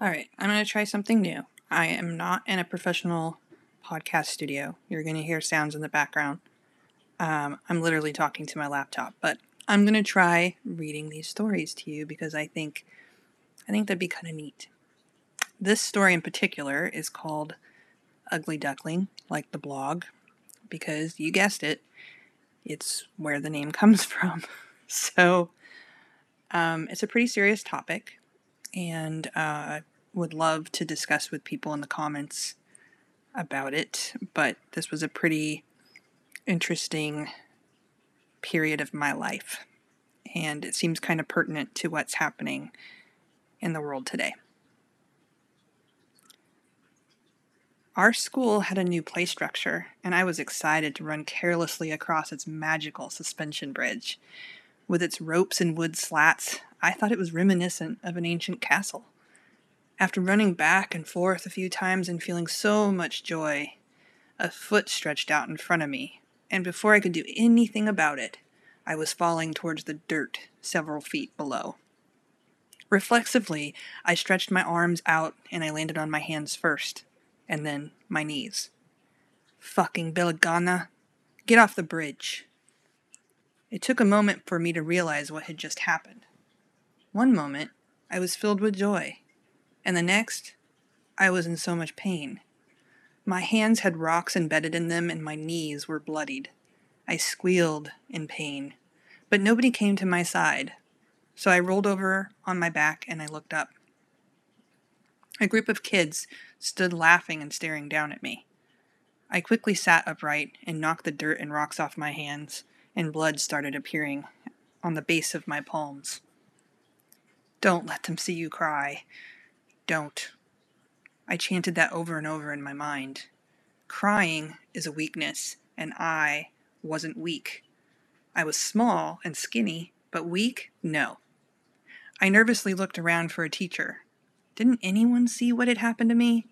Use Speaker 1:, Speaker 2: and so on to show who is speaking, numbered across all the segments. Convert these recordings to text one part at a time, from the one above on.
Speaker 1: All right, I'm going to try something new. I am not in a professional podcast studio. You're going to hear sounds in the background. Um, I'm literally talking to my laptop, but I'm going to try reading these stories to you because I think I think that'd be kind of neat. This story in particular is called Ugly Duckling, like the blog, because you guessed it, it's where the name comes from. so um, it's a pretty serious topic and uh, would love to discuss with people in the comments about it. But this was a pretty interesting period of my life, and it seems kind of pertinent to what's happening in the world today. Our school had a new play structure, and I was excited to run carelessly across its magical suspension bridge. With its ropes and wood slats, I thought it was reminiscent of an ancient castle. After running back and forth a few times and feeling so much joy, a foot stretched out in front of me, and before I could do anything about it, I was falling towards the dirt several feet below. Reflexively, I stretched my arms out and I landed on my hands first, and then my knees. Fucking Bilagáana! Get off the bridge! It took a moment for me to realize what had just happened. One moment, I was filled with joy, and the next, I was in so much pain. My hands had rocks embedded in them, and my knees were bloodied. I squealed in pain, but nobody came to my side, so I rolled over on my back and I looked up. A group of kids stood laughing and staring down at me. I quickly sat upright and knocked the dirt and rocks off my hands, and blood started appearing on the base of my palms. Don't let them see you cry. Don't. I chanted that over and over in my mind. Crying is a weakness, and I wasn't weak. I was small and skinny, but weak? No. I nervously looked around for a teacher. Didn't anyone see what had happened to me?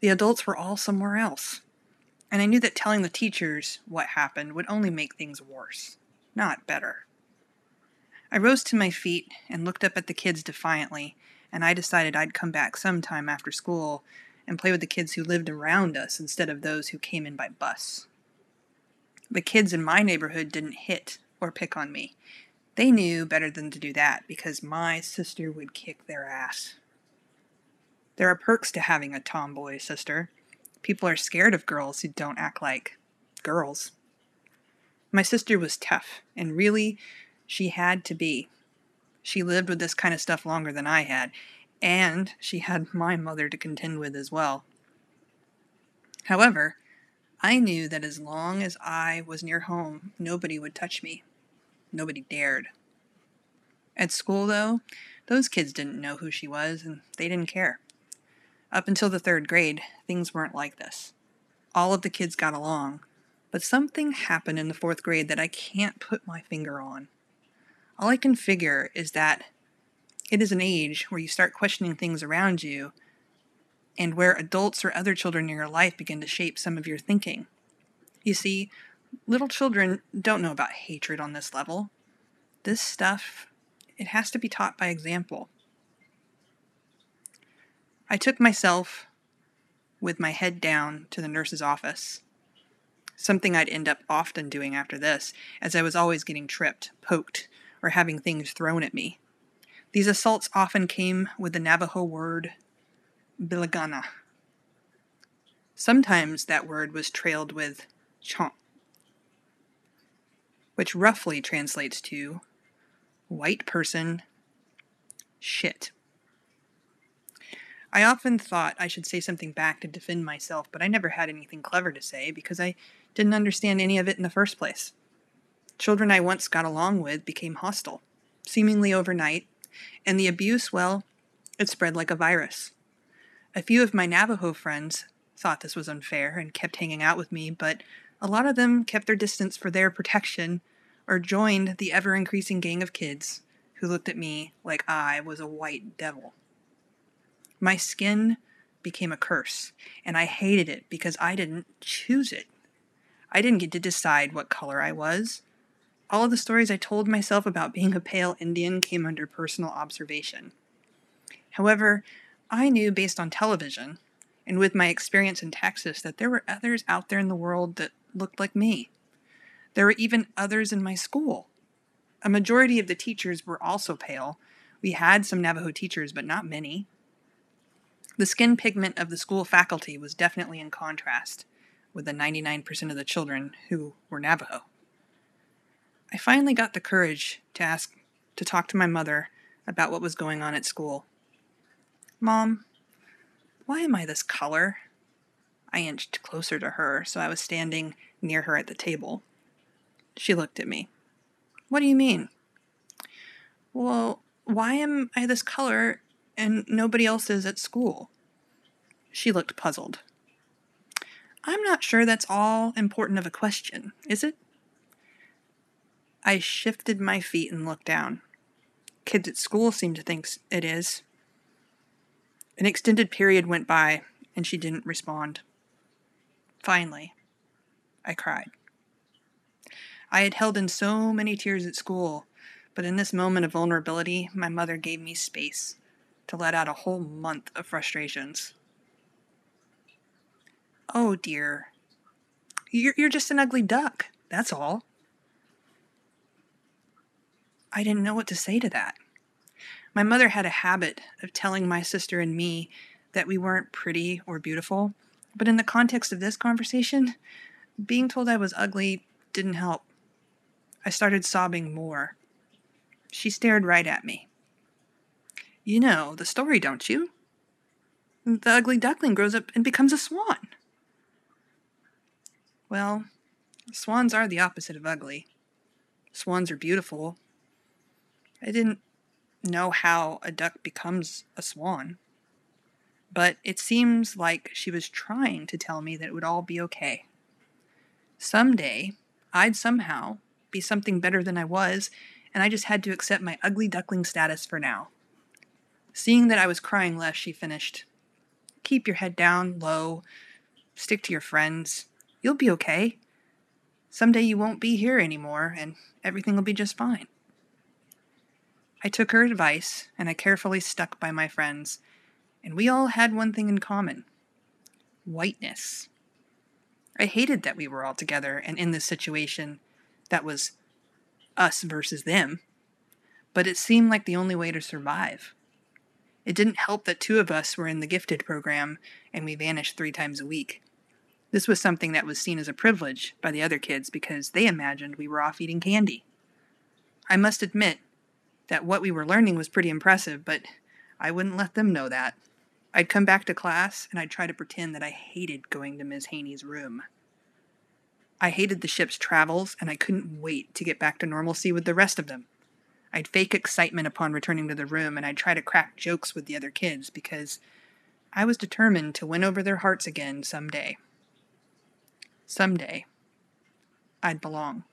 Speaker 1: The adults were all somewhere else. And I knew that telling the teachers what happened would only make things worse, not better. I rose to my feet and looked up at the kids defiantly, and I decided I'd come back sometime after school and play with the kids who lived around us instead of those who came in by bus. The kids in my neighborhood didn't hit or pick on me. They knew better than to do that because my sister would kick their ass. There are perks to having a tomboy sister. People are scared of girls who don't act like girls. My sister was tough, and really, she had to be. She lived with this kind of stuff longer than I had, and she had my mother to contend with as well. However, I knew that as long as I was near home, nobody would touch me. Nobody dared. At school, though, those kids didn't know who she was, and they didn't care. Up until the third grade, things weren't like this. All of the kids got along, but something happened in the fourth grade that I can't put my finger on. All I can figure is that it is an age where you start questioning things around you and where adults or other children in your life begin to shape some of your thinking. You see, little children don't know about hatred on this level. This stuff, it has to be taught by example. I took myself with my head down to the nurse's office. Something I'd end up often doing after this, as I was always getting tripped, poked, or having things thrown at me. These assaults often came with the Navajo word bilagáana. Sometimes that word was trailed with chomp, which roughly translates to white person shit. I often thought I should say something back to defend myself, but I never had anything clever to say because I didn't understand any of it in the first place. Children I once got along with became hostile, seemingly overnight, and the abuse, well, it spread like a virus. A few of my Navajo friends thought this was unfair and kept hanging out with me, but a lot of them kept their distance for their protection or joined the ever increasing gang of kids who looked at me like I was a white devil. My skin became a curse, and I hated it because I didn't choose it. I didn't get to decide what color I was. All of the stories I told myself about being a pale Indian came under personal observation. However, I knew based on television and with my experience in Texas that there were others out there in the world that looked like me. There were even others in my school. A majority of the teachers were also pale. We had some Navajo teachers, but not many. The skin pigment of the school faculty was definitely in contrast with the 99% of the children who were Navajo. I finally got the courage to ask to talk to my mother about what was going on at school. Mom, why am I this color? I inched closer to her, so I was standing near her at the table. She looked at me. What do you mean? Well, why am I this color and nobody else is at school? She looked puzzled. I'm not sure that's all important of a question, is it? I shifted my feet and looked down. Kids at school seem to think it is. An extended period went by, and she didn't respond. Finally, I cried. I had held in so many tears at school, but in this moment of vulnerability, my mother gave me space to let out a whole month of frustrations. Oh dear. You're, you're just an ugly duck, that's all. I didn't know what to say to that. My mother had a habit of telling my sister and me that we weren't pretty or beautiful, but in the context of this conversation, being told I was ugly didn't help. I started sobbing more. She stared right at me. You know the story, don't you? The ugly duckling grows up and becomes a swan. Well, swans are the opposite of ugly. Swans are beautiful, I didn't know how a duck becomes a swan. But it seems like she was trying to tell me that it would all be okay. Someday, I'd somehow be something better than I was, and I just had to accept my ugly duckling status for now. Seeing that I was crying less, she finished. Keep your head down, low. Stick to your friends. You'll be okay. Someday you won't be here anymore, and everything will be just fine. I took her advice and I carefully stuck by my friends, and we all had one thing in common whiteness. I hated that we were all together and in this situation that was us versus them, but it seemed like the only way to survive. It didn't help that two of us were in the gifted program and we vanished three times a week. This was something that was seen as a privilege by the other kids because they imagined we were off eating candy. I must admit, that what we were learning was pretty impressive, but I wouldn't let them know that. I'd come back to class and I'd try to pretend that I hated going to Ms. Haney's room. I hated the ship's travels and I couldn't wait to get back to normalcy with the rest of them. I'd fake excitement upon returning to the room and I'd try to crack jokes with the other kids because I was determined to win over their hearts again someday. Someday, I'd belong.